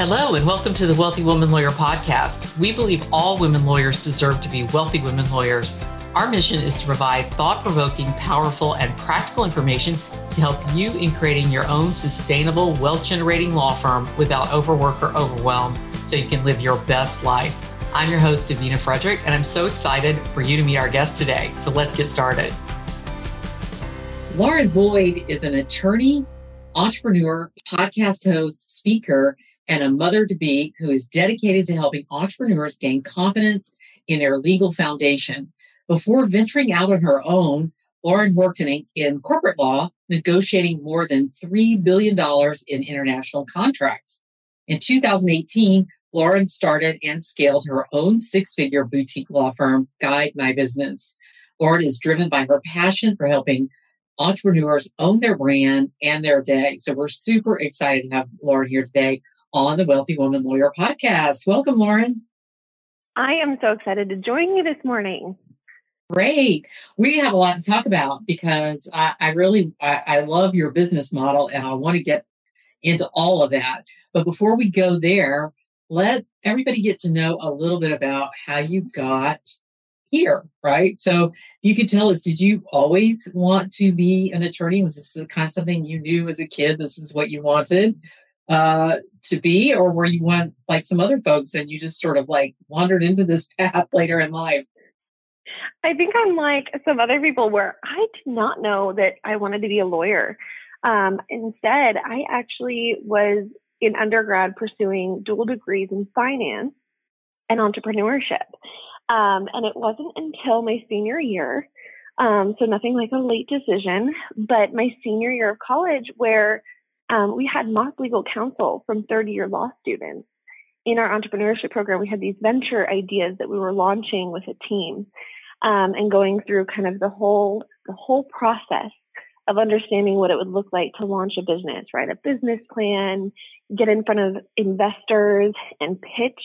Hello, and welcome to the Wealthy Woman Lawyer podcast. We believe all women lawyers deserve to be wealthy women lawyers. Our mission is to provide thought provoking, powerful, and practical information to help you in creating your own sustainable, wealth generating law firm without overwork or overwhelm so you can live your best life. I'm your host, Davina Frederick, and I'm so excited for you to meet our guest today. So let's get started. Lauren Boyd is an attorney, entrepreneur, podcast host, speaker, and a mother to be who is dedicated to helping entrepreneurs gain confidence in their legal foundation. Before venturing out on her own, Lauren worked in, in corporate law, negotiating more than $3 billion in international contracts. In 2018, Lauren started and scaled her own six figure boutique law firm, Guide My Business. Lauren is driven by her passion for helping entrepreneurs own their brand and their day. So we're super excited to have Lauren here today on the Wealthy Woman Lawyer podcast. Welcome, Lauren. I am so excited to join you this morning. Great. We have a lot to talk about because I, I really I, I love your business model and I want to get into all of that. But before we go there, let everybody get to know a little bit about how you got here, right? So you could tell us, did you always want to be an attorney? Was this the kind of something you knew as a kid? This is what you wanted? Uh, to be, or were you one like some other folks and you just sort of like wandered into this path later in life? I think I'm like some other people where I did not know that I wanted to be a lawyer. Um, instead, I actually was in undergrad pursuing dual degrees in finance and entrepreneurship. Um, and it wasn't until my senior year, um, so nothing like a late decision, but my senior year of college where um, we had mock legal counsel from third year law students. In our entrepreneurship program, we had these venture ideas that we were launching with a team um, and going through kind of the whole the whole process of understanding what it would look like to launch a business, write a business plan, get in front of investors and pitch.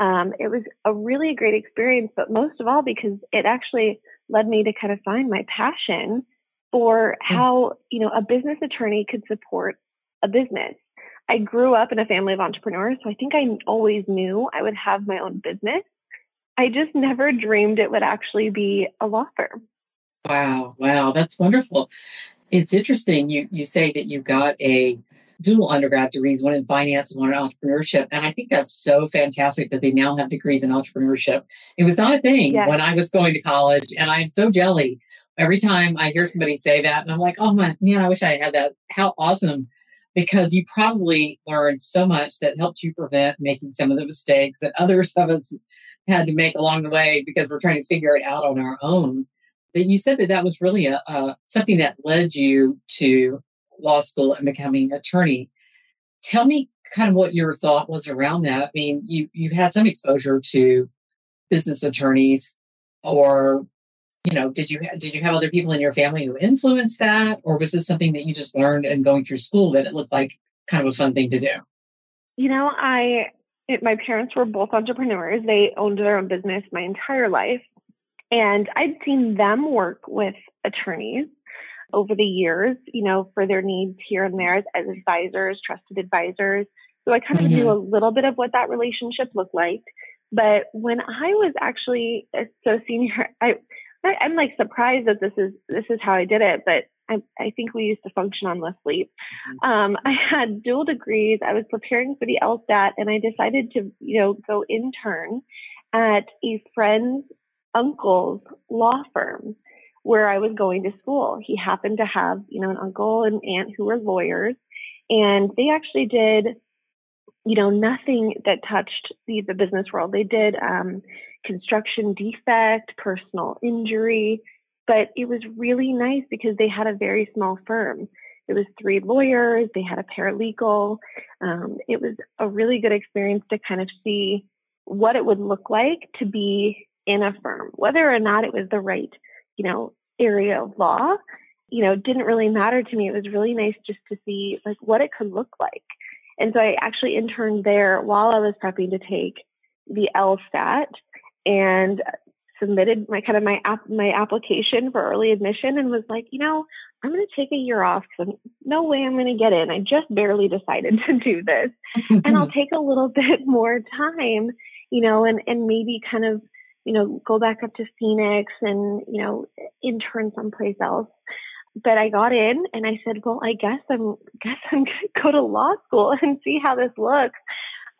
Um, it was a really great experience, but most of all because it actually led me to kind of find my passion for hmm. how, you know, a business attorney could support a business. I grew up in a family of entrepreneurs, so I think I always knew I would have my own business. I just never dreamed it would actually be a law firm. Wow, wow, that's wonderful. It's interesting you you say that you got a dual undergrad degrees, one in finance and one in entrepreneurship. And I think that's so fantastic that they now have degrees in entrepreneurship. It was not a thing yes. when I was going to college, and I'm so jelly every time I hear somebody say that, and I'm like, oh my man, I wish I had that. How awesome! Because you probably learned so much that helped you prevent making some of the mistakes that others of us had to make along the way because we're trying to figure it out on our own. That you said that that was really a, something that led you to law school and becoming attorney. Tell me kind of what your thought was around that. I mean, you you had some exposure to business attorneys or you know did you did you have other people in your family who influenced that? Or was this something that you just learned and going through school that it looked like kind of a fun thing to do? You know i it, my parents were both entrepreneurs. They owned their own business my entire life. And i'd seen them work with attorneys over the years you know for their needs here and there as, advisors trusted advisors. So i kind of mm-hmm. knew a little bit of what that relationship looked like. But when I was actually so senior, I I, am like surprised that this is this is how I did it, but I, I think we used to function on less sleep. Mm-hmm. Um, I had dual degrees. I was preparing for the LSAT, and I decided to you know go intern at a friend's uncle's law firm where I was going to school. He happened to have you know an uncle and aunt who were lawyers, and they actually did you know nothing that touched the, the business world. They did. Um, construction defect, personal injury. But it was really nice because they had a very small firm. It was three lawyers, they had a paralegal. Um, it was a really good experience to kind of see what it would look like to be in a firm, whether or not it was the right, you know, area of law. You know, didn't really matter to me. It was really nice just to see like what it could look like. And so I actually interned there while I was prepping to take the LSAT and submitted my kind of my app, my application for early admission and was like, you know, I'm going to take a year off because no way I'm going to get in. I just barely decided to do this, and I'll take a little bit more time, you know, and and maybe kind of you know go back up to Phoenix and you know intern someplace else. But I got in and I said, well, I guess I'm guess I'm going to go to law school and see how this looks.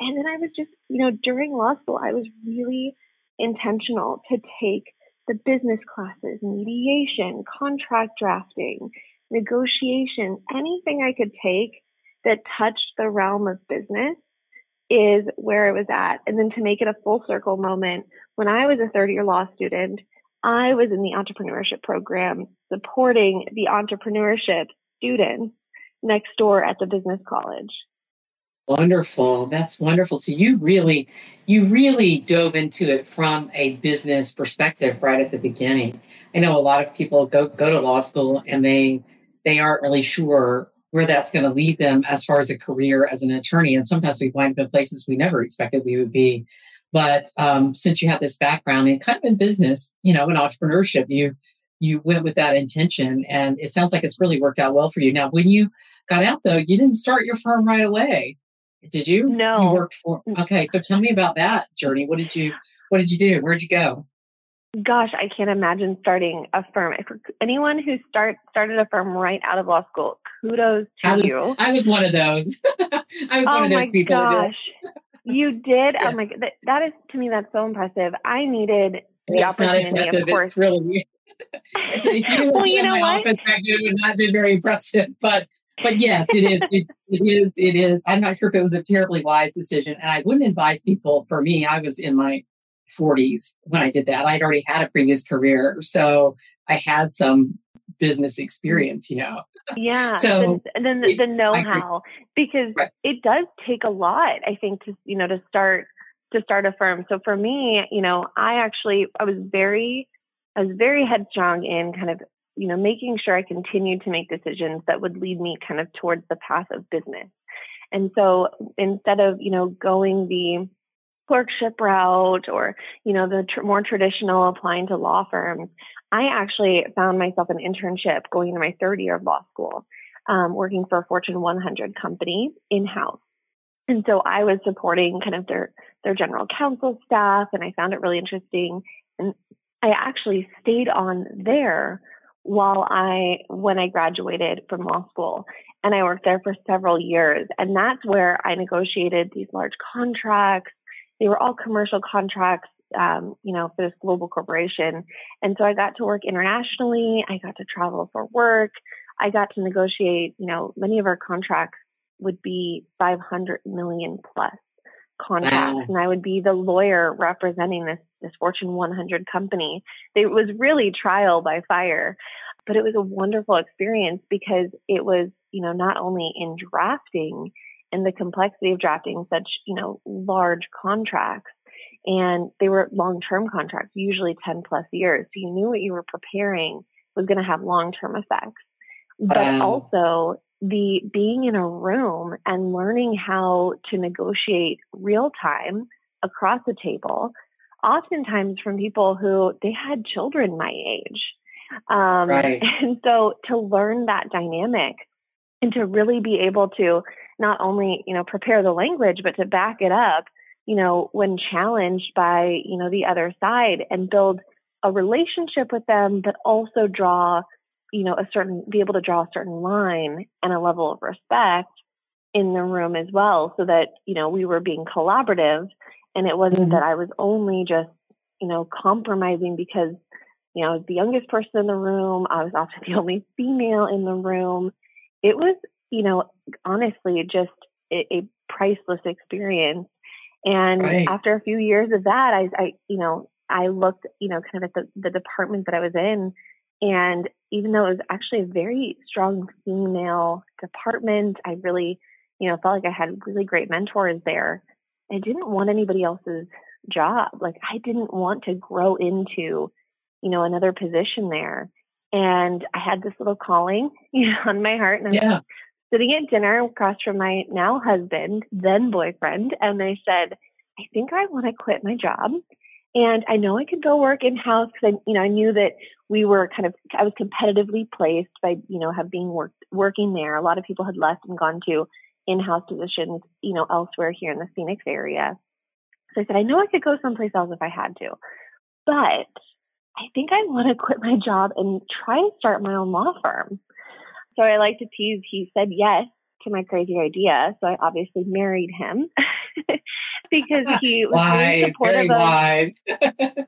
And then I was just, you know, during law school, I was really intentional to take the business classes, mediation, contract drafting, negotiation, anything I could take that touched the realm of business is where it was at. And then to make it a full circle moment, when I was a third year law student, I was in the entrepreneurship program supporting the entrepreneurship students next door at the business college. Wonderful. That's wonderful. So you really, you really dove into it from a business perspective right at the beginning. I know a lot of people go go to law school and they they aren't really sure where that's going to lead them as far as a career as an attorney. And sometimes we wind up in places we never expected we would be. But um, since you have this background and kind of in business, you know, in entrepreneurship, you you went with that intention, and it sounds like it's really worked out well for you. Now, when you got out though, you didn't start your firm right away. Did you? No. You worked for okay. So tell me about that journey. What did you what did you do? Where'd you go? Gosh, I can't imagine starting a firm. If anyone who start started a firm right out of law school, kudos to I was, you. I was one of those. I was oh one of those people. gosh. You did? Oh yeah. Oh my god. That, that is to me that's so impressive. I needed the opportunity, of course. It's really it's, if you Well, you know what? office back then, would not have been very impressive. But but yes, it is. It, it is. It is. I'm not sure if it was a terribly wise decision, and I wouldn't advise people. For me, I was in my 40s when I did that. I'd already had a previous career, so I had some business experience. You know. Yeah. So, and then the, the know-how, because Right. it does take a lot, I think, to you know to start to start a firm. So for me, you know, I actually I was very I was very headstrong in kind of you know making sure I continued to make decisions that would lead me kind of towards the path of business. And so instead of you know going the clerkship route or you know the tr- more traditional applying to law firms i actually found myself an internship going into my third year of law school um, working for a fortune 100 company in-house. And so i was supporting kind of their their general counsel staff and i found it really interesting. And i actually stayed on there while i when i graduated from law school and i worked there for several years. And that's where i negotiated these large contracts. They were all commercial contracts, um, you know, for this global corporation. And so I got to work internationally. I got to travel for work. I got to negotiate, you know, many of our contracts would be 500 million plus contracts. Wow. And I would be the lawyer representing this, this Fortune 100 company. It was really trial by fire, but it was a wonderful experience because it was, you know, not only in drafting, and the complexity of drafting such, you know, large contracts. And they were long term contracts, usually 10 plus years. So you knew what you were preparing was going to have long term effects. But Wow. also the being in a room and learning how to negotiate real time across the table, oftentimes from people who they had children my age. Um, Right. And so to learn that dynamic and to really be able to not only you know prepare the language but to back it up you know when challenged by you know the other side and build a relationship with them but also draw you know a certain be able to draw a certain line and a level of respect in the room as well so that you know we were being collaborative and it wasn't Mhm. that I was only just you know compromising because you know I was the youngest person in the room I was often the only female in the room it was you know honestly just a, a priceless experience and Right. after a few years of that I, I you know I looked you know kind of at the, the department that I was in and even though it was actually a very strong female department I really you know felt like I had really great mentors there I didn't want anybody else's job like I didn't want to grow into you know another position there and I had this little calling you know on my heart and I was Yeah. Sitting at dinner across from my now husband, then boyfriend, and they said, I think I want to quit my job And I know I could go work in house because I, you know, I knew that we were kind of, I was competitively placed by, you know, have being worked, working there. A lot of people had left and gone to in-house positions, you know, elsewhere here in the Phoenix area. So I said, I know I could go someplace else if I had to, but I think I want to quit my job and try and start my own law firm. So I like to tease. He said yes to my crazy idea. So I obviously married him because he was wise, supportive very of, wise.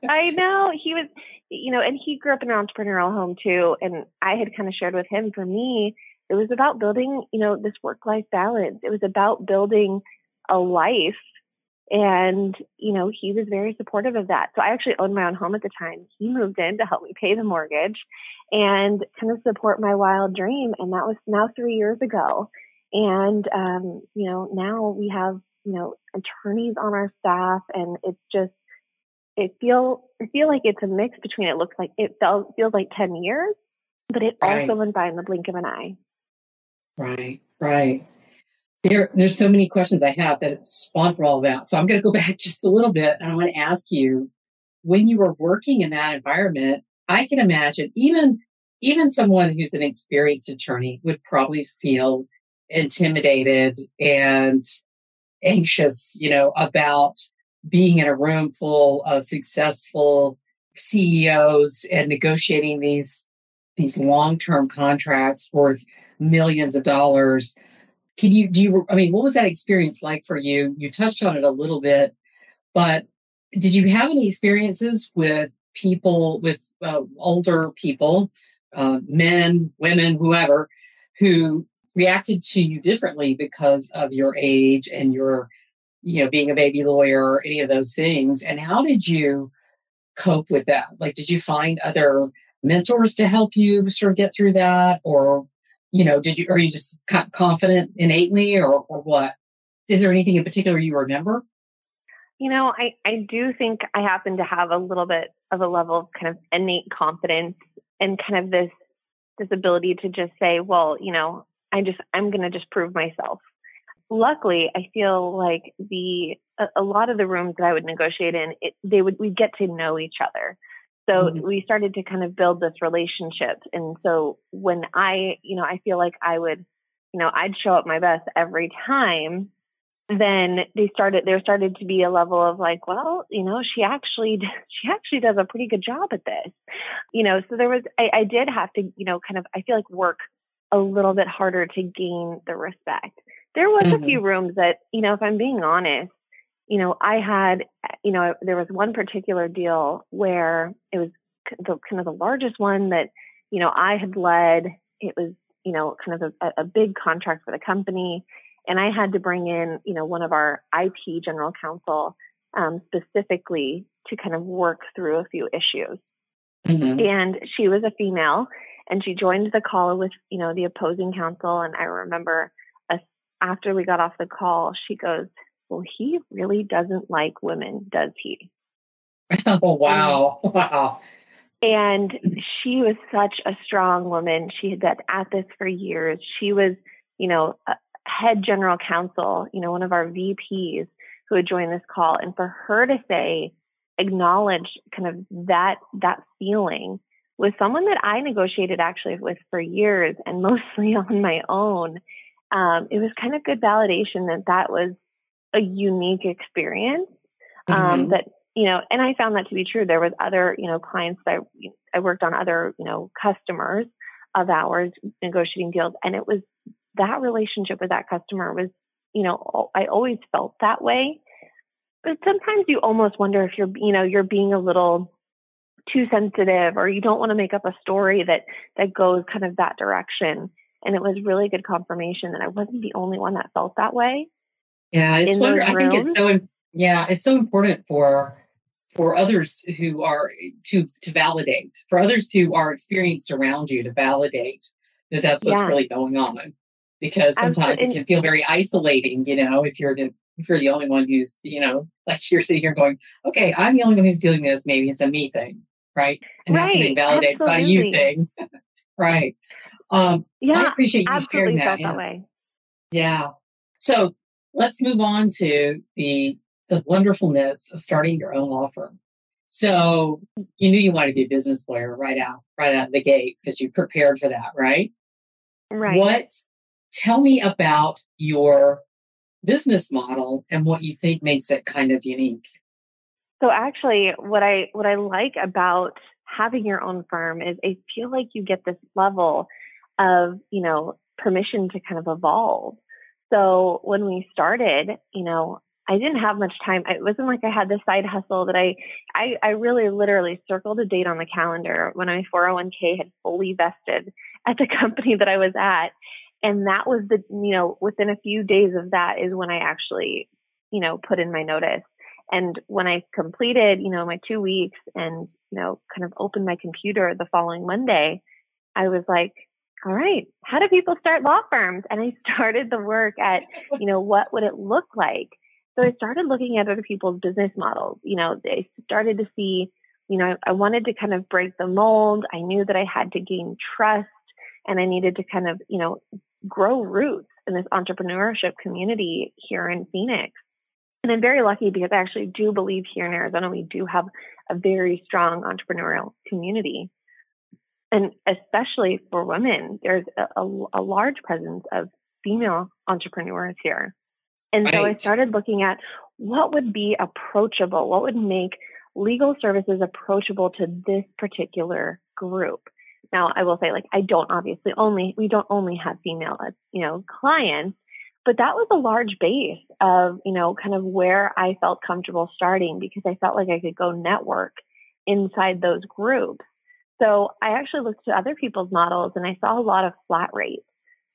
I know he was, you know, and he grew up in an entrepreneurial home too. And I had kind of shared with him. For me, it was about building, you know, this work-life balance. It was about building a life. And, you know, he was very supportive of that. So I actually owned my own home at the time. He moved in to help me pay the mortgage and kind of support my wild dream. And that was now three years ago. And, um, you know, now we have, you know, attorneys on our staff and it's just, it feel, I feel like it's a mix between it looks like it felt, feels like 10 years, but it right. also went by in the blink of an eye. Right, right. There, there's so many questions I have that spawn from all of that. So I'm going to go back just a little bit and I want to ask you, when you were working in that environment, I can imagine even even someone who's an experienced attorney would probably feel intimidated and anxious, you know, about being in a room full of successful CEOs and negotiating these these long-term contracts worth millions of dollars. Can you do you I mean, what was that experience like for you? You touched on it a little bit, but did you have any experiences with people with uh, older people, uh, men, women, whoever, who reacted to you differently because of your age and your, you know, being a baby lawyer or any of those things. And how did you cope with that? Like, did you find other mentors to help you sort of get through that? Or, you know, did you, are you just confident innately or, or what? Is there anything in particular you remember? You know, I, I do think I happen to have a little bit of a level of kind of innate confidence and kind of this this ability to just say, well, you know, I just I'm going to just prove myself. Luckily, I feel like the a, a, lot of the rooms that I would negotiate in, it, they would we get to know each other. So mm-hmm. we started to kind of build this relationship. And so when I, you know, I feel like I would, you know, I'd show up my best every time then they started there started to be a level of like well you know she actually she actually does a pretty good job at this you know so there was I, I did have to you know kind of i feel like work a little bit harder to gain the respect. There was mm-hmm. a few rooms that, you know, if I'm being honest, you know, I had, you know, there was one particular deal where it was the kind of the largest one that, you know, I had led. It was, you know, kind of a, a big contract for the company. And I had to bring in, you know, one of our IP general counsel um, specifically to kind of work through a few issues. Mm-hmm. And she was a female and she joined the call with you know the opposing counsel and i remember us, after we got off the call she goes well he really doesn't like women does he? Oh wow. Wow. And she was such a strong woman. She had been at this for years. She was you know head general counsel you know one of our vps who had joined this call. And for her to say acknowledge kind of that that feeling with someone that I negotiated actually with for years and mostly on my own. Um, it was kind of good validation that that was a unique experience. Um, mm-hmm. That you know, and I found that to be true. There was other you know clients that I, I worked on other you know customers of ours negotiating deals, and it was that relationship with that customer was you know I always felt that way. But sometimes you almost wonder if you're you know you're being a little too sensitive or you don't want to make up a story that that goes kind of that direction and it was really good confirmation that i wasn't the only one that felt that way yeah it's wonder, i think it's so yeah it's so important for for others who are to to validate for others who are experienced around you to validate that that's what's yeah. really going on because sometimes it can feel very isolating you know if you're the if you're the only one who's you know like you're sitting here going okay i'm the only one who's doing this maybe it's a me thing right? And right. has to be validated. It's not a you thing. right. Um, yeah, I appreciate you sharing that. that way. Yeah. So let's move on to the the wonderfulness of starting your own law firm. So you knew you wanted to be a business lawyer right out, right out of the gate because you prepared for that, right? Right. What tell me about your business model and what you think makes it kind of unique. So actually what I what I like about having your own firm is I feel like you get this level of, you know, permission to kind of evolve. So when we started, you know, I didn't have much time. It wasn't like I had this side hustle that I, I, I really literally circled a date on the calendar when my 401k had fully vested at the company that I was at. And that was the, you know, within a few days of that is when I actually, you know, put in my notice. And when I completed, you know, my two weeks and, you know, kind of opened my computer the following Monday, I was like, all right, how do people start law firms? And I started the work at, you know, what would it look like? So I started looking at other people's business models. You know, I started to see, you know, I wanted to kind of break the mold. I knew that I had to gain trust and I needed to kind of, you know, grow roots in this entrepreneurship community here in Phoenix. And I'm very lucky because I actually do believe here in Arizona, we do have a very strong entrepreneurial community. And especially for women, there's a, a, a large presence of female entrepreneurs here. And right. so I started looking at what would be approachable, what would make legal services approachable to this particular group. Now, I will say, like, I don't obviously only, we don't only have female, uh, you know, clients, but that was a large base of, you know, kind of where I felt comfortable starting because I felt like I could go network inside those groups. So I actually looked at other people's models and I saw a lot of flat rate.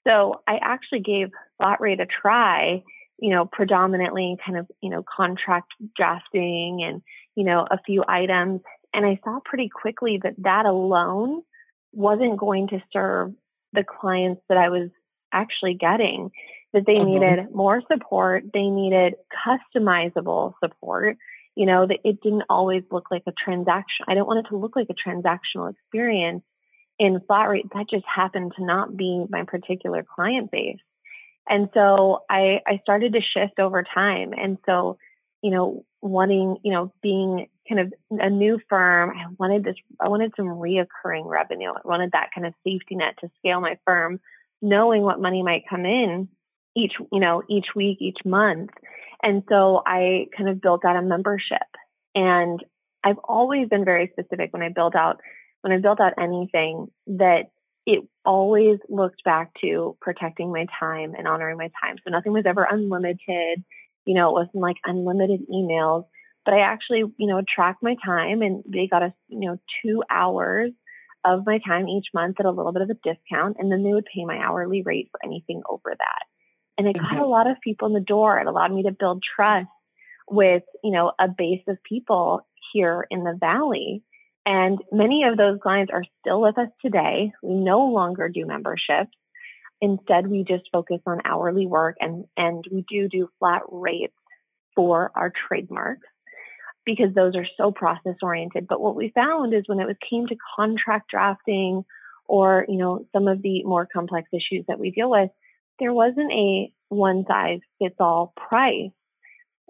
So I actually gave flat rate a try, you know, predominantly kind of, you know, contract drafting and, you know, a few items. And I saw pretty quickly that that alone wasn't going to serve the clients that I was actually getting, that they mm-hmm. needed more support. They needed customizable support. You know, that it didn't always look like a transaction. I don't want it to look like a transactional experience in flat rate. That just happened to not be my particular client base. And so I, I started to shift over time. And so, you know, wanting, you know, being kind of a new firm, I wanted this, I wanted some reoccurring revenue. I wanted that kind of safety net to scale my firm, knowing what money might come in each, you know, each week, each month. And so I kind of built out a membership and I've always been very specific when I built out, when I built out anything that it always looked back to protecting my time and honoring my time. So nothing was ever unlimited. You know, it wasn't like unlimited emails but I actually, you know, tracked my time and they got us, you know, two hours of my time each month at a little bit of a discount. And then they would pay my hourly rate for anything over that. And it got a mm-hmm. lot of people in the door. It allowed me to build trust with, you know, a base of people here in the valley. And many of those clients are still with us today. We no longer do memberships. Instead, we just focus on hourly work and, and we do do flat rates for our trademarks because those are so process oriented. But what we found is when it was came to contract drafting or, you know, some of the more complex issues that we deal with, there wasn't a one size fits all price.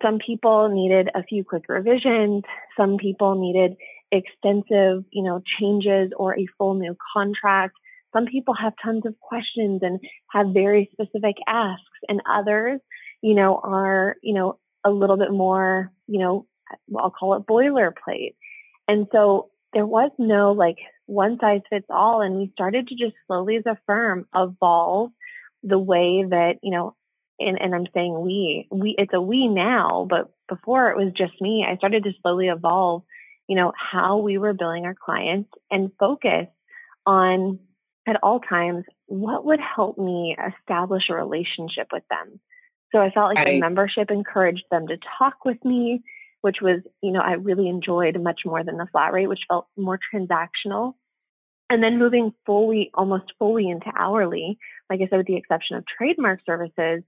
Some people needed a few quick revisions. Some people needed extensive, you know, changes or a full new contract. Some people have tons of questions and have very specific asks and others, you know, are, you know, a little bit more, you know, I'll call it boilerplate. And so there was no like one size fits all. And we started to just slowly as a firm evolve the way that, you know, and, and I'm saying we, we, it's a we now, but before it was just me, I started to slowly evolve, you know, how we were billing our clients and focus on at all times what would help me establish a relationship with them. So I felt like right. the membership encouraged them to talk with me which was, you know, I really enjoyed much more than the flat rate, which felt more transactional. And then moving fully, almost fully into hourly, like I said, with the exception of trademark services,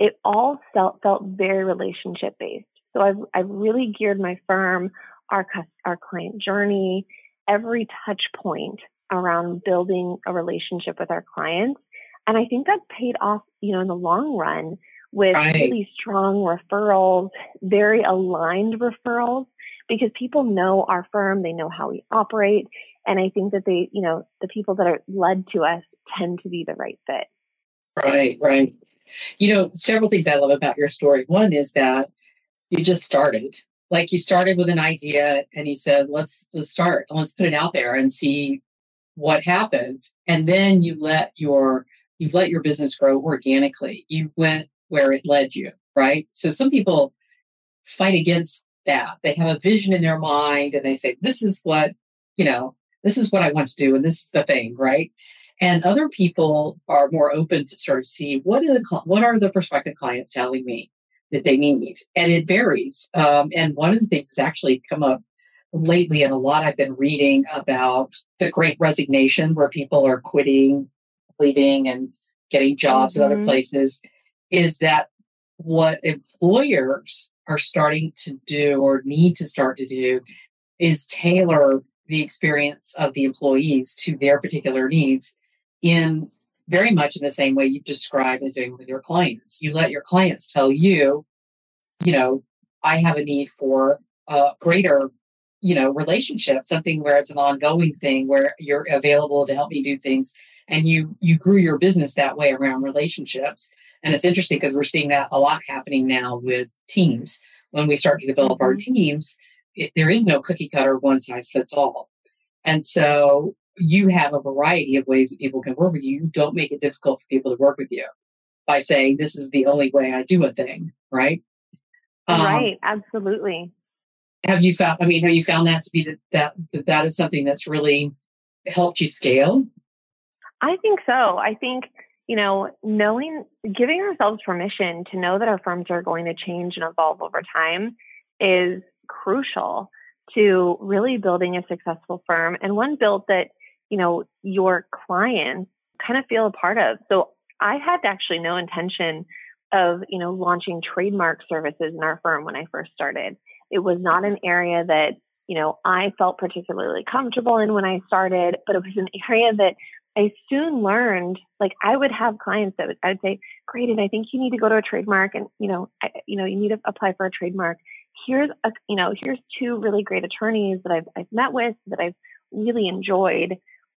it all felt, felt very relationship based. So I've, I've really geared my firm, our, our client journey, every touch point around building a relationship with our clients. And I think that paid off, you know, in the long run with right. really strong referrals, very aligned referrals, because people know our firm, they know how we operate. And I think that they, you know, the people that are led to us tend to be the right fit. Right, right. You know, several things I love about your story. One is that you just started. Like you started with an idea and you said, let's let's start. Let's put it out there and see what happens. And then you let your you've let your business grow organically. You went where it led you, right? So some people fight against that. They have a vision in their mind and they say, this is what, you know, this is what I want to do. And this is the thing, right? And other people are more open to sort of see what are the, what are the prospective clients telling me that they need? And it varies. Um, and one of the things that's actually come up lately and a lot I've been reading about the great resignation where people are quitting, leaving and getting jobs mm-hmm. in other mm-hmm. places is that what employers are starting to do or need to start to do is tailor the experience of the employees to their particular needs in very much in the same way you've described and doing with your clients. You let your clients tell you, you know, I have a need for a greater, you know, relationship, something where it's an ongoing thing where you're available to help me do things. And you you grew your business that way around relationships. And it's interesting because we're seeing that a lot happening now with teams. When we start to develop mm-hmm. our teams, it, there is no cookie cutter one size fits all. And so you have a variety of ways that people can work with you. You don't make it difficult for people to work with you by saying this is the only way I do a thing, right? Um, right, absolutely. Have you found? I mean, have you found that to be that that that, that is something that's really helped you scale? I think so. I think you know, knowing, giving ourselves permission to know that our firms are going to change and evolve over time is crucial to really building a successful firm and one built that, you know, your clients kind of feel a part of. So I had actually no intention of, you know, launching trademark services in our firm when I first started. It was not an area that, you know, I felt particularly comfortable in when I started, but it was an area that I soon learned, like I would have clients that would, I would say, great, and I think you need to go to a trademark and, you know, I, you know, you need to apply for a trademark. Here's a, you know, here's two really great attorneys that I've, I've met with that I've really enjoyed.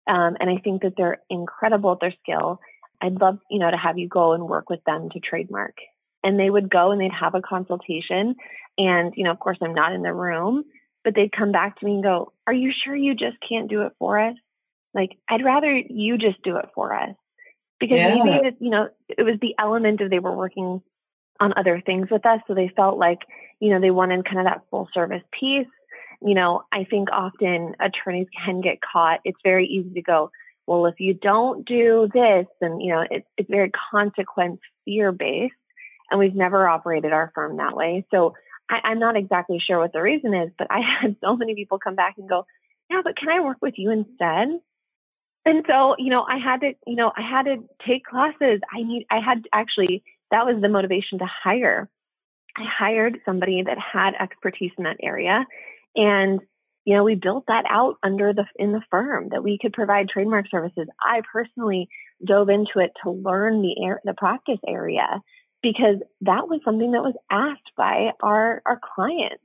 Um, and I think that they're incredible at their skill. I'd love, you know, to have you go and work with them to trademark. And they would go and they'd have a consultation. And, you know, of course, I'm not in the room, but they'd come back to me and go, Are you sure you just can't do it for us? Like, I'd rather you just do it for us. Because yeah. maybe that, you know, it was the element of they were working on other things with us. So they felt like, you know, they wanted kind of that full service piece. You know, I think often attorneys can get caught. It's very easy to go, well, if you don't do this, then, you know, it, it's very consequence fear based. And we've never operated our firm that way. So I, I'm not exactly sure what the reason is, but I had so many people come back and go, yeah, but can I work with you instead? and so you know i had to you know i had to take classes i need i had actually that was the motivation to hire i hired somebody that had expertise in that area and you know we built that out under the in the firm that we could provide trademark services i personally dove into it to learn the air, the practice area because that was something that was asked by our our clients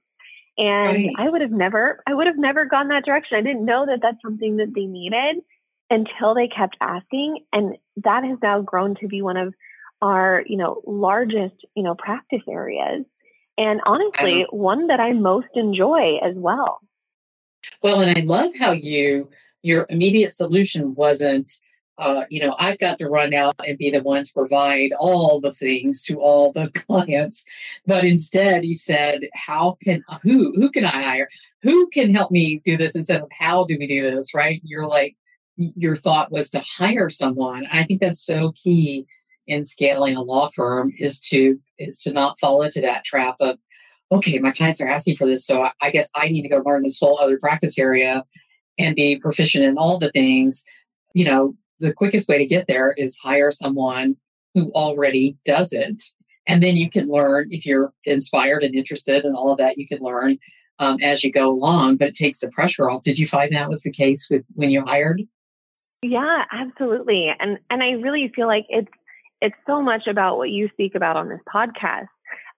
and right. i would have never i would have never gone that direction i didn't know that that's something that they needed until they kept asking. And that has now grown to be one of our, you know, largest, you know, practice areas. And honestly, one that I most enjoy as well. Well, and I love how you, your immediate solution wasn't, uh, you know, I've got to run out and be the one to provide all the things to all the clients, but instead you said, "How can who who can I hire? Who can help me do this?" Instead of "How do we do this?" Right? You're like, your thought was to hire someone. I think that's so key in scaling a law firm is to is to not fall into that trap of okay, my clients are asking for this, so I guess I need to go learn this whole other practice area and be proficient in all the things. You know, the quickest way to get there is hire someone who already does it. And then you can learn if you're inspired and interested and all of that, you can learn um, as you go along, but it takes the pressure off. Did you find that was the case with when you hired? Yeah, absolutely. And and I really feel like it's it's so much about what you speak about on this podcast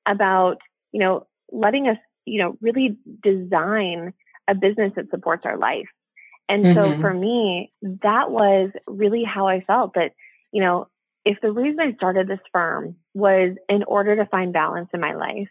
about, you know, letting us you know, really design a business that supports our life. And mm-hmm. so for me, that was really how I felt that, you know, if the reason I started this firm was in order to find balance in my life,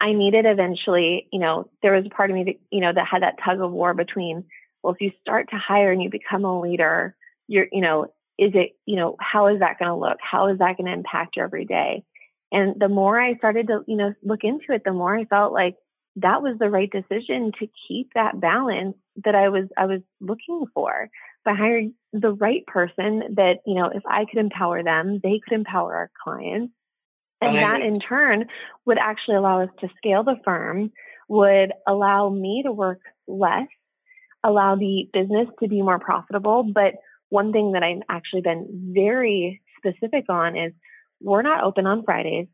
I needed eventually, you know, there was a part of me that, you know, that had that tug of war between, well, if you start to hire and you become a leader, you're, you know, is it, you know, how is that going to look? How is that going to impact your everyday? And the more I started to, you know, look into it, the more I felt like that was the right decision to keep that balance that I was I was looking for by hiring the right person that, you know, if I could empower them, they could empower our clients. And that in turn would actually allow us to scale the firm, would allow me to work less, allow the business to be more profitable. But one thing that I've actually been very specific on is we're not open on Fridays.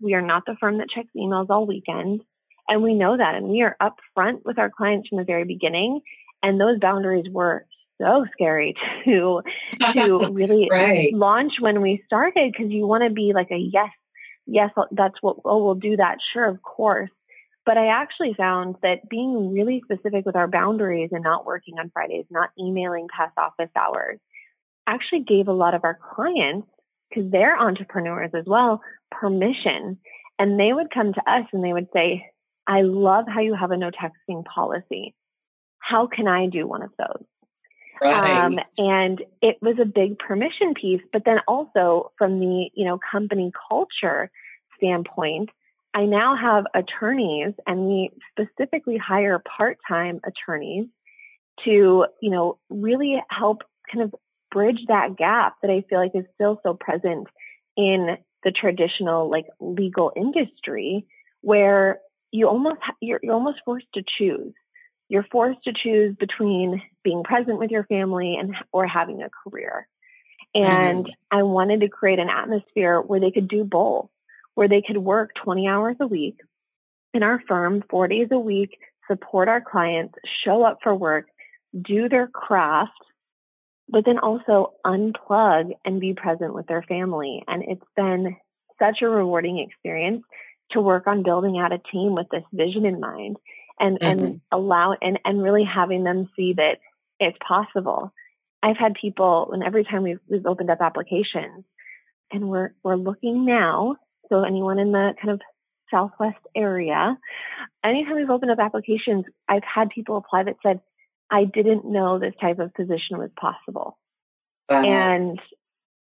We are not the firm that checks emails all weekend. And we know that. And we are upfront with our clients from the very beginning. And those boundaries were so scary to to really right. launch when we started because you want to be like a yes, yes, that's what oh we'll do that. Sure, of course. But I actually found that being really specific with our boundaries and not working on Fridays, not emailing past office hours, actually gave a lot of our clients, because they're entrepreneurs as well, permission. And they would come to us and they would say, I love how you have a no texting policy. How can I do one of those? Right. Um, and it was a big permission piece, but then also from the, you know, company culture standpoint, I now have attorneys and we specifically hire part-time attorneys to, you know, really help kind of bridge that gap that I feel like is still so present in the traditional like legal industry where you almost you're, you're almost forced to choose. You're forced to choose between being present with your family and or having a career. And mm-hmm. i wanted to create an atmosphere where they could do both where they could work 20 hours a week in our firm 4 days a week support our clients show up for work do their craft but then also unplug and be present with their family and it's been such a rewarding experience to work on building out a team with this vision in mind and mm-hmm. and allow and and really having them see that it's possible. I've had people and every time we've, we've opened up applications and we're we're looking now. So anyone in the kind of southwest area, anytime we've opened up applications, I've had people apply that said, I didn't know this type of position was possible. Uh-huh. And,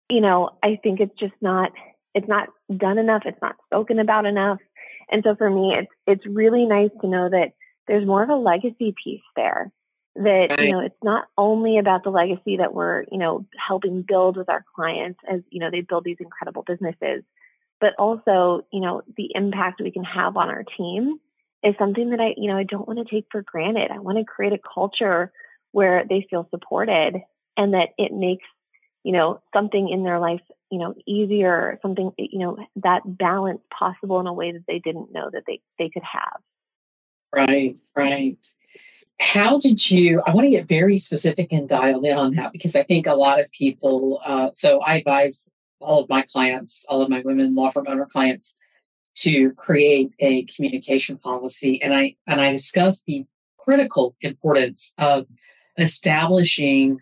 you know, I think it's just not it's not done enough. It's not spoken about enough. And so for me, it's, it's really nice to know that there's more of a legacy piece there that, right. you know, it's not only about the legacy that we're, you know, helping build with our clients as, you know, they build these incredible businesses, but also, you know, the impact we can have on our team is something that I, you know, I don't want to take for granted. I want to create a culture where they feel supported and that it makes you know, something in their life, you know, easier, something, you know, that balance possible in a way that they didn't know that they, they could have. Right, right. How did you? I want to get very specific and dialed in on that because I think a lot of people. Uh, so I advise all of my clients, all of my women law firm owner clients, to create a communication policy, and I and I discuss the critical importance of establishing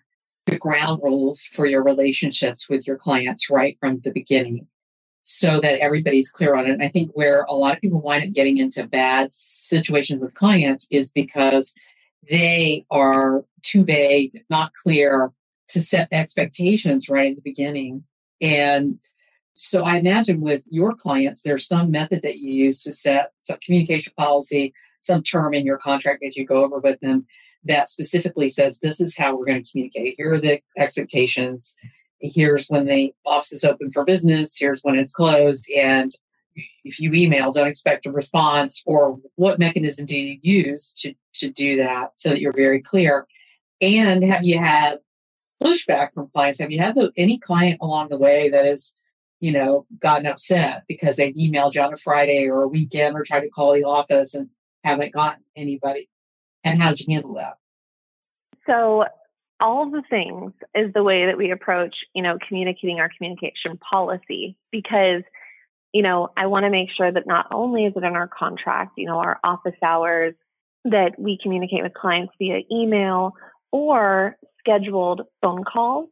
the ground rules for your relationships with your clients right from the beginning so that everybody's clear on it. And I think where a lot of people wind up getting into bad situations with clients is because they are too vague, not clear to set expectations right at the beginning. And so I imagine with your clients, there's some method that you use to set some communication policy, some term in your contract that you go over with them that specifically says this is how we're going to communicate. Here are the expectations. Here's when the office is open for business. Here's when it's closed. And if you email, don't expect a response. Or what mechanism do you use to, to do that so that you're very clear? And have you had pushback from clients? Have you had the, any client along the way that has, you know, gotten upset because they've emailed you on a Friday or a weekend or tried to call the office and haven't gotten anybody? And how did you handle that? So all the things is the way that we approach, you know, communicating our communication policy because you know, I want to make sure that not only is it in our contract, you know, our office hours, that we communicate with clients via email or scheduled phone calls.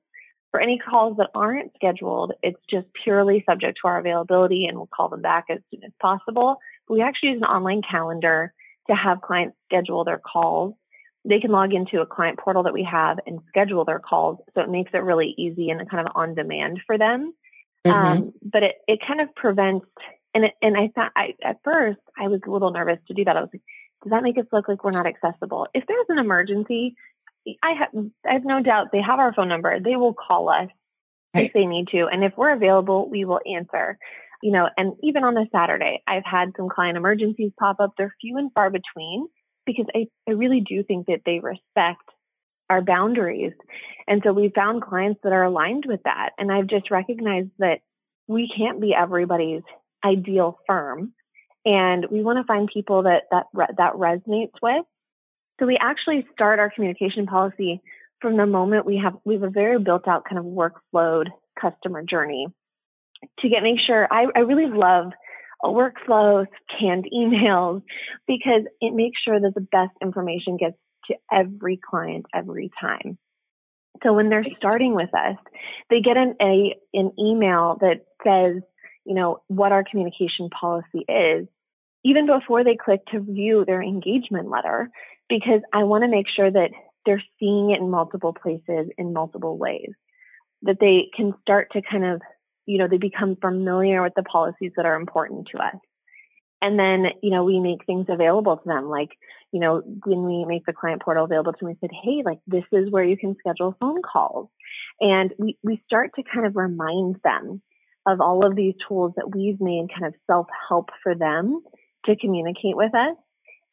For any calls that aren't scheduled, it's just purely subject to our availability and we'll call them back as soon as possible. But we actually use an online calendar to have clients schedule their calls. They can log into a client portal that we have and schedule their calls. So it makes it really easy and kind of on demand for them. Mm-hmm. Um, but it, it kind of prevents, and it, and I thought I, at first I was a little nervous to do that. I was like, does that make us look like we're not accessible? If there's an emergency, I have I have no doubt they have our phone number. They will call us right. if they need to, and if we're available, we will answer. You know, and even on a Saturday, I've had some client emergencies pop up. They're few and far between because I, I really do think that they respect our boundaries. And so we found clients that are aligned with that. And I've just recognized that we can't be everybody's ideal firm. And we want to find people that that that resonates with. So we actually start our communication policy from the moment we have we have a very built out kind of workflow customer journey to get make sure I, I really love workflows, canned emails, because it makes sure that the best information gets to every client every time. So when they're starting with us, they get an a an email that says, you know, what our communication policy is, even before they click to view their engagement letter, because I want to make sure that they're seeing it in multiple places in multiple ways. That they can start to kind of, you know, they become familiar with the policies that are important to us. And then, you know, we make things available to them. Like, you know, when we make the client portal available to them, we said, hey, like this is where you can schedule phone calls. And we, we start to kind of remind them of all of these tools that we've made kind of self help for them to communicate with us.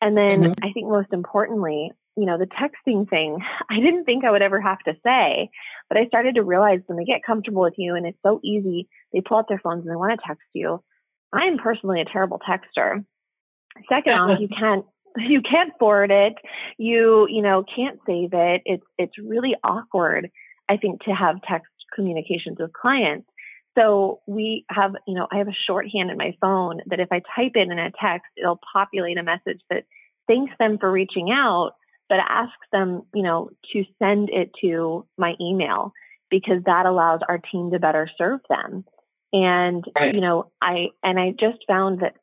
And then mm-hmm. I think most importantly, you know, the texting thing, I didn't think I would ever have to say, but I started to realize when they get comfortable with you and it's so easy, they pull out their phones and they want to text you I am personally a terrible texter. Second off, you can't you can't forward it. You you know can't save it. It's it's really awkward. I think to have text communications with clients. So we have you know I have a shorthand in my phone that if I type it in a text, it'll populate a message that thanks them for reaching out, but asks them you know to send it to my email because that allows our team to better serve them. And, right. you know, I, and I just found that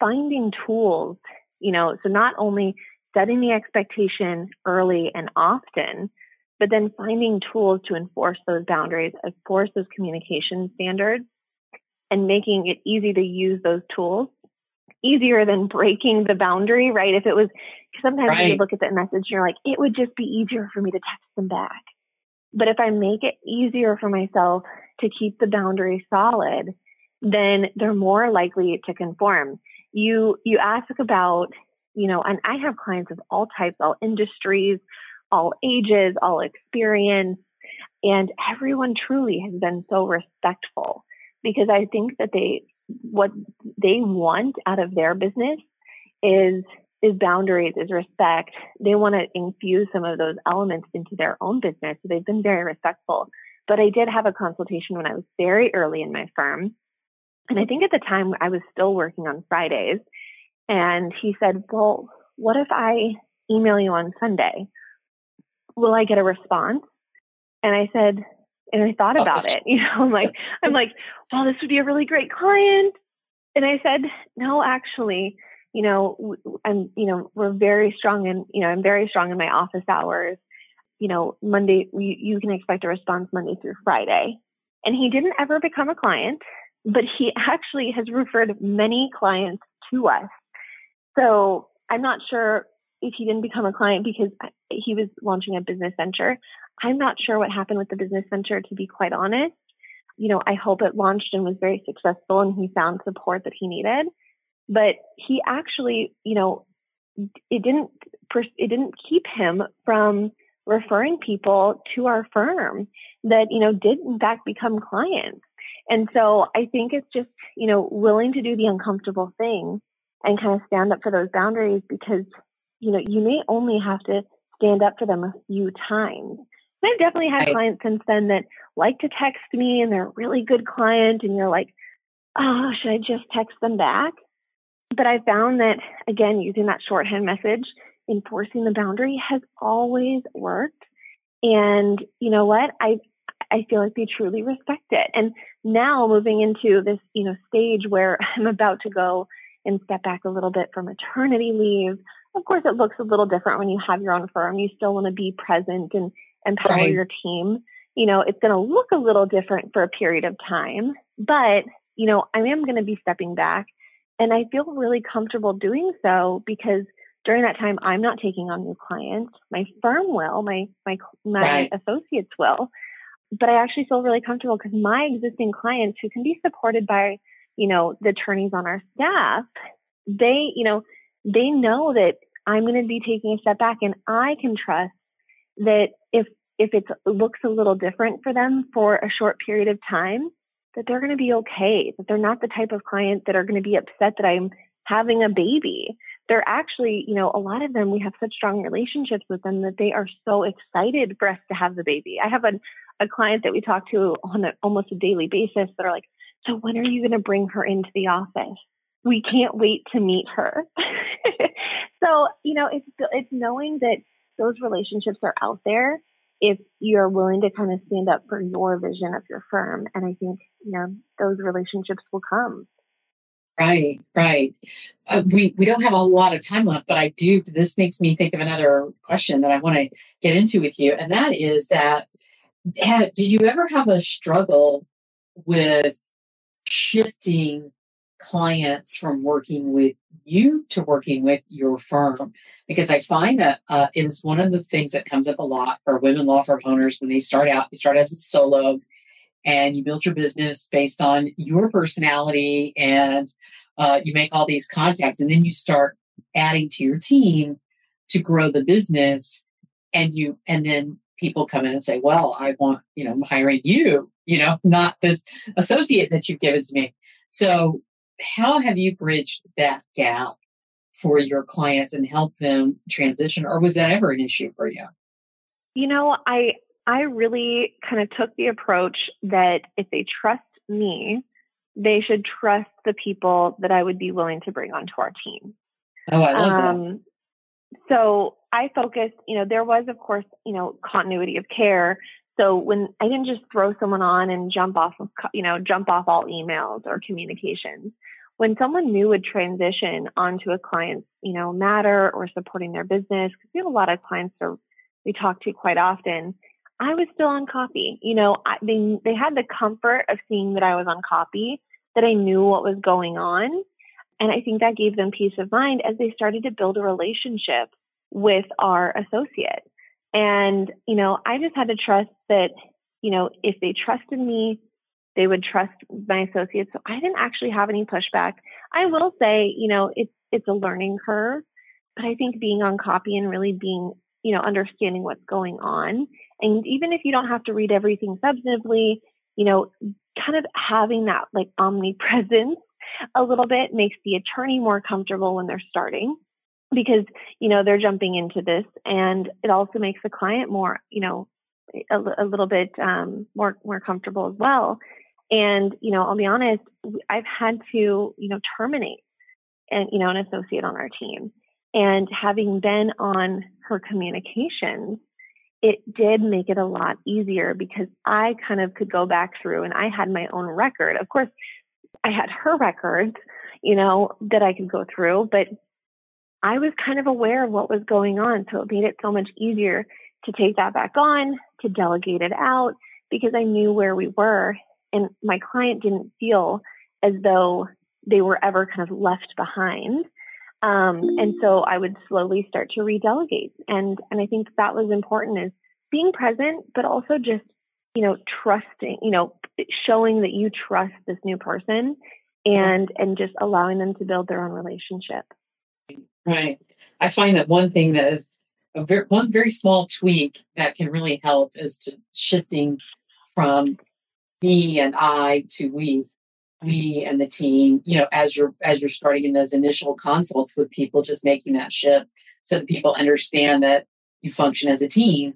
finding tools, you know, so not only setting the expectation early and often, but then finding tools to enforce those boundaries, enforce those communication standards, and making it easy to use those tools easier than breaking the boundary, right? If it was, sometimes right. you look at that message and you're like, it would just be easier for me to text them back. But if I make it easier for myself to keep the boundary solid, then they're more likely to conform. You you ask about, you know, and I have clients of all types, all industries, all ages, all experience, and everyone truly has been so respectful because I think that they what they want out of their business is is boundaries, is respect. They want to infuse some of those elements into their own business. So they've been very respectful. But I did have a consultation when I was very early in my firm. And I think at the time I was still working on Fridays. And he said, Well, what if I email you on Sunday? Will I get a response? And I said, and I thought about it. You know, I'm like, I'm like, well, this would be a really great client. And I said, no, actually, you know, I'm, you know, we're very strong in, you know, I'm very strong in my office hours you know, Monday, you, you can expect a response Monday through Friday. And he didn't ever become a client, but he actually has referred many clients to us. So I'm not sure if he didn't become a client because he was launching a business venture. I'm not sure what happened with the business venture, to be quite honest. You know, I hope it launched and was very successful and he found support that he needed. But he actually, you know, it didn't, it didn't keep him from referring people to our firm that, you know, did in fact become clients. And so I think it's just, you know, willing to do the uncomfortable thing and kind of stand up for those boundaries because, you know, you may only have to stand up for them a few times. And I've definitely had clients since then that like to text me and they're a really good client and you're like, oh, should I just text them back? But I found that, again, using that shorthand message, enforcing the boundary has always worked. And you know what? I I feel like they truly respect it. And now moving into this, you know, stage where I'm about to go and step back a little bit for maternity leave. Of course, it looks a little different when you have your own firm. You still want to be present and empower right. your team. You know, it's going to look a little different for a period of time, but, you know, I am going to be stepping back and I feel really comfortable doing so because during that time, I'm not taking on new clients. My firm will, my, my, my right. associates will, but I actually feel really comfortable because my existing clients who can be supported by you know, the attorneys on our staff, they, you know, they know that I'm going to be taking a step back and I can trust that if, if it looks a little different for them for a short period of time, that they're going to be okay, that they're not the type of client that are going to be upset that I'm having a baby. They're actually, you know, a lot of them, we have such strong relationships with them that they are so excited for us to have the baby. I have a, a client that we talk to on a, almost a daily basis that are like, so when are you going to bring her into the office? We can't wait to meet her. so, you know, it's it's knowing that those relationships are out there if you're willing to kind of stand up for your vision of your firm and I think, you know, those relationships will come. Right, right. Uh, we we don't have a lot of time left, but I do. This makes me think of another question that I want to get into with you, and that is that had, did you ever have a struggle with shifting clients from working with you to working with your firm because i find that uh, it is one of the things that comes up a lot for women law firm owners when they start out you start as a solo and you build your business based on your personality and uh, you make all these contacts and then you start adding to your team to grow the business and you and then people come in and say well i want you know i'm hiring you you know, not this associate that you've given to me. So, how have you bridged that gap for your clients and help them transition, or was that ever an issue for you? You know, I I really kind of took the approach that if they trust me, they should trust the people that I would be willing to bring onto our team. Oh, I love um, that. So I focused, you know, there was, of course, you know, continuity of care so when I didn't just throw someone on and jump off of, you know, jump off all emails or communications. When someone new would transition onto a client's, you know, matter or supporting their business, because we have a lot of clients that we talk to quite often, I was still on copy. You know, I, they they had the comfort of seeing that I was on copy, that I knew what was going on, and I think that gave them peace of mind as they started to build a relationship with our associate. And, you know, I just had to trust that, you know, if they trusted me, they would trust my associates. So I didn't actually have any pushback. I will say, you know, it's it's a learning curve, but I think being on copy and really being, you know, understanding what's going on, and even if you don't have to read everything substantively, you know, kind of having that like omnipresence a little bit makes the attorney more comfortable when they're starting because you know they're jumping into this and it also makes the client more you know a, a little bit um, more more comfortable as well and you know i'll be honest i've had to you know terminate and you know an associate on our team and having been on her communications it did make it a lot easier because i kind of could go back through and i had my own record of course i had her records you know that i could go through but I was kind of aware of what was going on. So it made it so much easier to take that back on, to delegate it out, because I knew where we were. And my client didn't feel as though they were ever kind of left behind. Um, and so I would slowly start to redelegate. And, and I think that was important is being present, but also just, you know, trusting, you know, showing that you trust this new person and, and just allowing them to build their own relationship. Right. I find that one thing that is a very, one very small tweak that can really help is to shifting from me and I to we, we and the team. You know, as you're as you're starting in those initial consults with people, just making that shift so that people understand that you function as a team.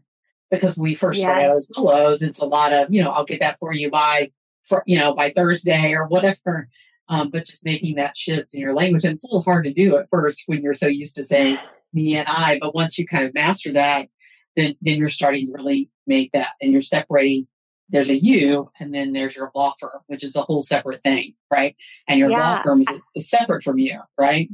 Because we first yeah. started out as solos, it's a lot of you know I'll get that for you by for you know by Thursday or whatever. um, but just making that shift in your language. And it's a little hard to do at first when you're so used to saying me and I, but once you kind of master that, then, then you're starting to really make that and you're separating there's a you and then there's your law firm, which is a whole separate thing, right? And your yeah. law firm is, is separate from you, right?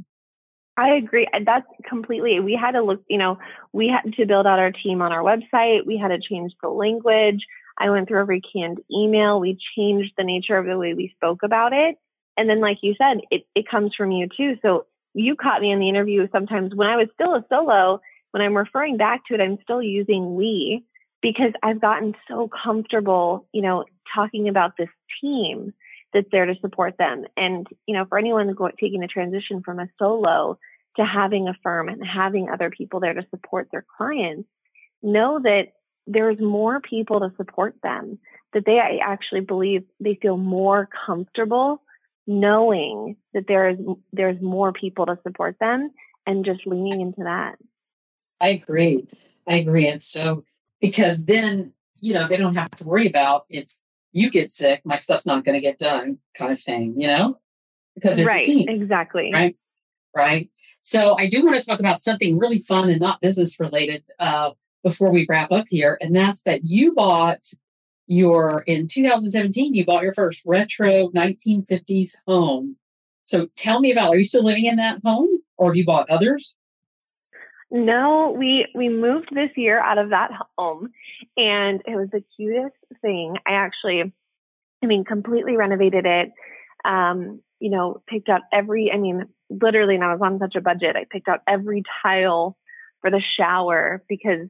I agree. That's completely. We had to look, you know, we had to build out our team on our website. We had to change the language. I went through every canned email. We changed the nature of the way we spoke about it. And then, like you said, it, it comes from you too. So you caught me in the interview sometimes when I was still a solo, when I'm referring back to it, I'm still using we because I've gotten so comfortable, you know, talking about this team that's there to support them. And, you know, for anyone taking a transition from a solo to having a firm and having other people there to support their clients, know that there's more people to support them, that they actually believe they feel more comfortable knowing that there is there's more people to support them and just leaning into that. I agree. I agree. And so because then, you know, they don't have to worry about if you get sick, my stuff's not going to get done kind of thing, you know? Because there's right, a team. Exactly. Right. Right. So I do want to talk about something really fun and not business related uh, before we wrap up here. And that's that you bought your, in 2017, you bought your first retro 1950s home. So tell me about, are you still living in that home or have you bought others? No, we we moved this year out of that home and it was the cutest thing. I actually I mean completely renovated it. Um, you know, picked out every I mean, literally and I was on such a budget. I picked out every tile for the shower because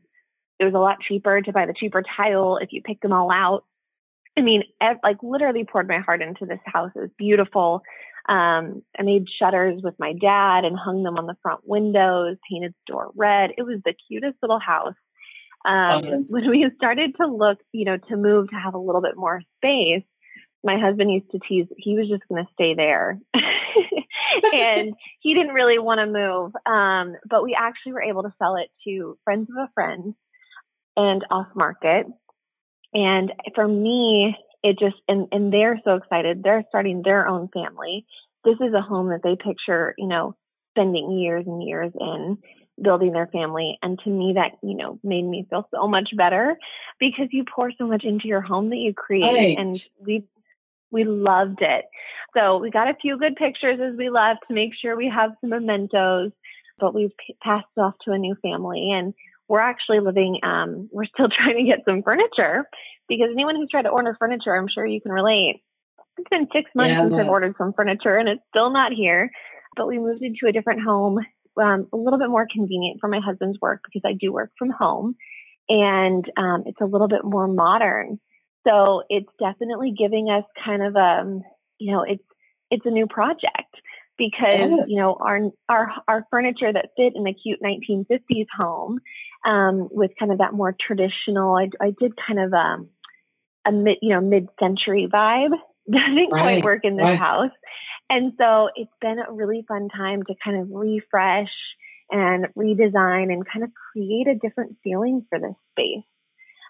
it was a lot cheaper to buy the cheaper tile if you pick them all out. I mean, ev- like literally poured my heart into this house. It was beautiful. Um, I made shutters with my dad and hung them on the front windows, painted the door red. It was the cutest little house. Um, when we started to look, you know, to move to have a little bit more space, my husband used to tease, he was just going to stay there. and he didn't really want to move. Um, but we actually were able to sell it to friends of a friend and off market. And for me, it just and and they're so excited. They're starting their own family. This is a home that they picture, you know, spending years and years in building their family. And to me, that, you know, made me feel so much better because you pour so much into your home that you create. Right. And we, we loved it. So we got a few good pictures as we left to make sure we have some mementos, but we've passed off to a new family and we're actually living, um, we're still trying to get some furniture because anyone who's tried to order furniture, I'm sure you can relate. It's been six months yeah, since I've ordered some furniture and it's still not here. But we moved into a different home, um, a little bit more convenient for my husband's work because I do work from home. And um, it's a little bit more modern. So it's definitely giving us kind of a, um, you know, it's it's a new project because you know our our our furniture that fit in a cute 1950s home um, with kind of that more traditional. I, I did kind of um, a mid, you know, mid-century vibe. Doesn't right. quite work in this right. house, and so it's been a really fun time to kind of refresh and redesign and kind of create a different feeling for this space.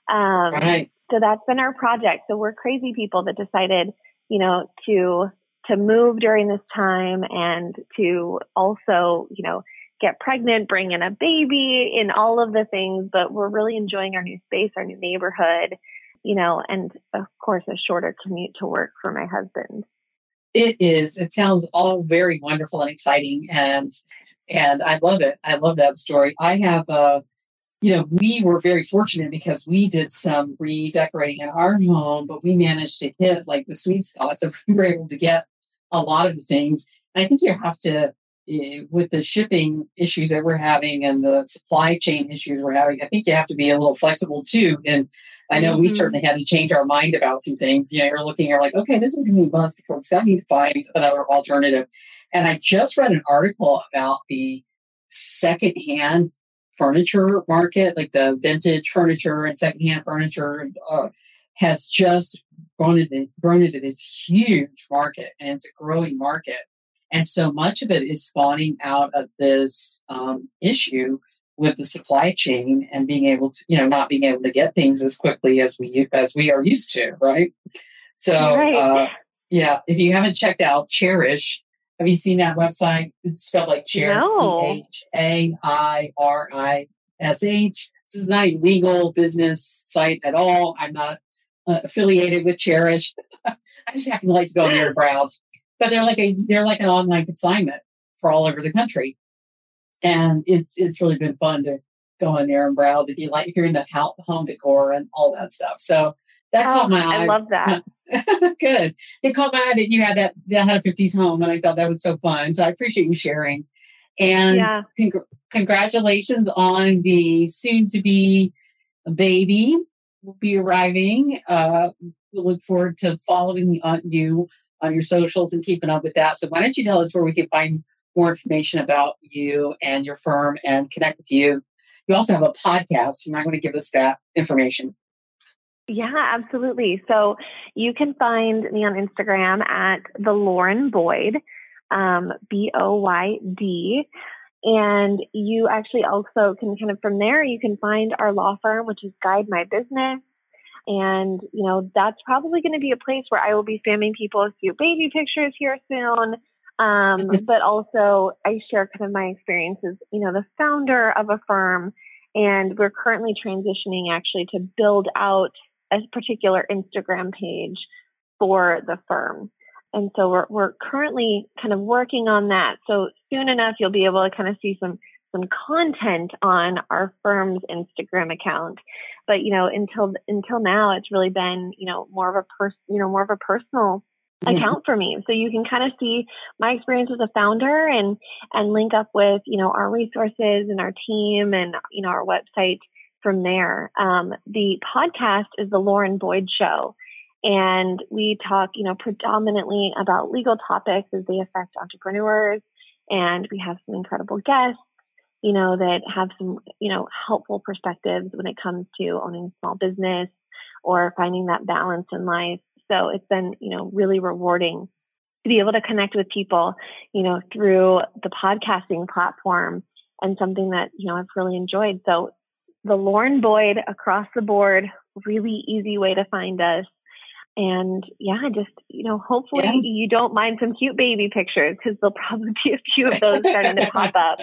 Um, right. So that's been our project. So we're crazy people that decided, you know, to to move during this time and to also, you know, get pregnant, bring in a baby, in all of the things. But we're really enjoying our new space, our new neighborhood, you know, and of course, a shorter commute to work for my husband. It is. It sounds all very wonderful and exciting, and and I love it. I love that story. I have a, uh, you know, we were very fortunate because we did some redecorating in our home, but we managed to hit like the sweet spot, so we were able to get a lot of the things. I think you have to Eh, with the shipping issues that we're having and the supply chain issues we're having, I think you have to be a little flexible too. And I know mm-hmm. we certainly had to change our mind about some things. You know, you're looking, you're like, okay, this is going to be a month before it's got to find another alternative. And I just read an article about the secondhand furniture market, like the vintage furniture and secondhand furniture, uh, has just grown into, grown into this huge market, and it's a growing market. And so much of it is spawning out of this um, issue with the supply chain and being able to, you know, not being able to get things as quickly as we as we are used to, right? So, right. Uh, Yeah. If you haven't checked out Chairish, have you seen that website? It's spelled like Chair, No. C H A I R I S H. This is not a legal business site at all. I'm not uh, affiliated with Chairish. I just happen to like to go there to browse. But they're like a they're like an online consignment for all over the country, and it's it's really been fun to go in there and browse if you like if you're into home decor and all that stuff. So that Oh, caught my eye. I love that. Good. It caught my eye that you had that that had a 50s home, and I thought that was so fun. So I appreciate you sharing. And Yeah. congr- congratulations on the soon to be baby will be arriving. Uh, we look forward to following on you on your socials and keeping up with that. So why don't you tell us where we can find more information about you and your firm and connect with you? You also have a podcast. You might want to give us that information. Yeah, absolutely. So you can find me on Instagram at the Lauren Boyd, um, B O Y D. And you actually also can kind of from there, you can find our law firm, which is Guide My Business. And, you know, that's probably going to be a place where I will be spamming people a few baby pictures here soon. Um, but also I share kind of my experiences, you know, the founder of a firm and we're currently transitioning actually to build out a particular Instagram page for the firm. And so we're, we're currently kind of working on that. So soon enough, you'll be able to kind of see some, some content on our firm's Instagram account. But, you know, until, until now, it's really been, you know, more of a person, you know, more of a personal. Account for me. So you can kind of see my experience as a founder and, and link up with, you know, our resources and our team and, you know, our website from there. Um, the podcast is the Lauren Boyd Show, and we talk, you know, predominantly about legal topics as they affect entrepreneurs. And we have some incredible guests, you know, that have some, you know, helpful perspectives when it comes to owning a small business or finding that balance in life. So it's been, you know, really rewarding to be able to connect with people, you know, through the podcasting platform and something that, you know, I've really enjoyed. So the Lauren Boyd across the board, really easy way to find us. And yeah, just, you know, hopefully Yeah. you don't mind some cute baby pictures because there'll probably be a few of those starting to pop up.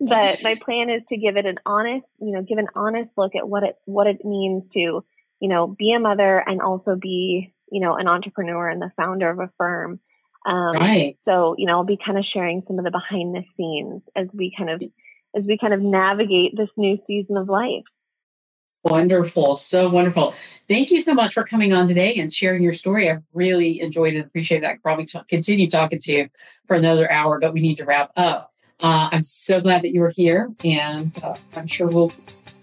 But my plan is to give it an honest, you know, give an honest look at what it, what it means to, you know, be a mother and also be, you know, an entrepreneur and the founder of a firm. Um, Right. so, you know, I'll be kind of sharing some of the behind the scenes as we kind of as we kind of navigate this new season of life. Wonderful. So wonderful. Thank you so much for coming on today and sharing your story. I really enjoyed it. Appreciate that. I probably t- continue talking to you for another hour, but we need to wrap up. Uh, I'm so glad that you were here, and uh, I'm sure we'll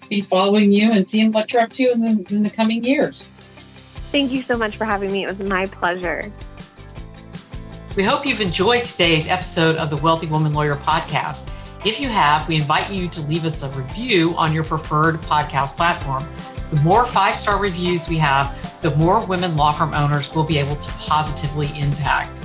be following you and seeing what you're up to in the, in the coming years. Thank you so much for having me. It was my pleasure. We hope you've enjoyed today's episode of the Wealthy Woman Lawyer podcast. If you have, we invite you to leave us a review on your preferred podcast platform. The more five star reviews we have, the more women law firm owners will be able to positively impact.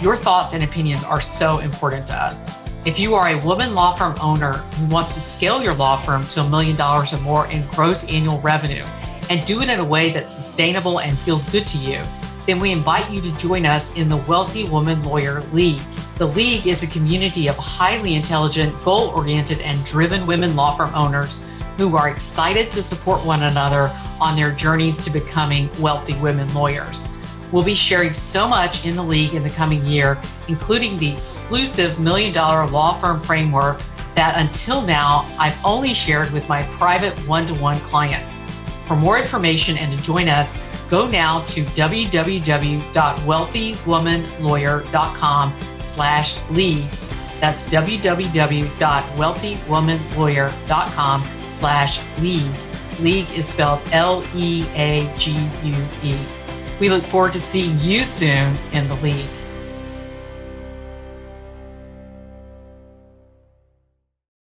Your thoughts and opinions are so important to us. If you are a woman law firm owner who wants to scale your law firm to a million dollars or more in gross annual revenue and do it in a way that's sustainable and feels good to you, then we invite you to join us in the Wealthy Woman Lawyer League. The League is a community of highly intelligent, goal oriented, and driven women law firm owners who are excited to support one another on their journeys to becoming wealthy women lawyers. We'll be sharing so much in the League in the coming year, including the exclusive Million Dollar Law Firm Framework that until now I've only shared with my private one to one clients. For more information and to join us, go now to www.wealthywomanlawyer.com slash league. That's www.wealthywomanlawyer.com slash league. League is spelled L-E-A-G-U-E. We look forward to seeing you soon in the league.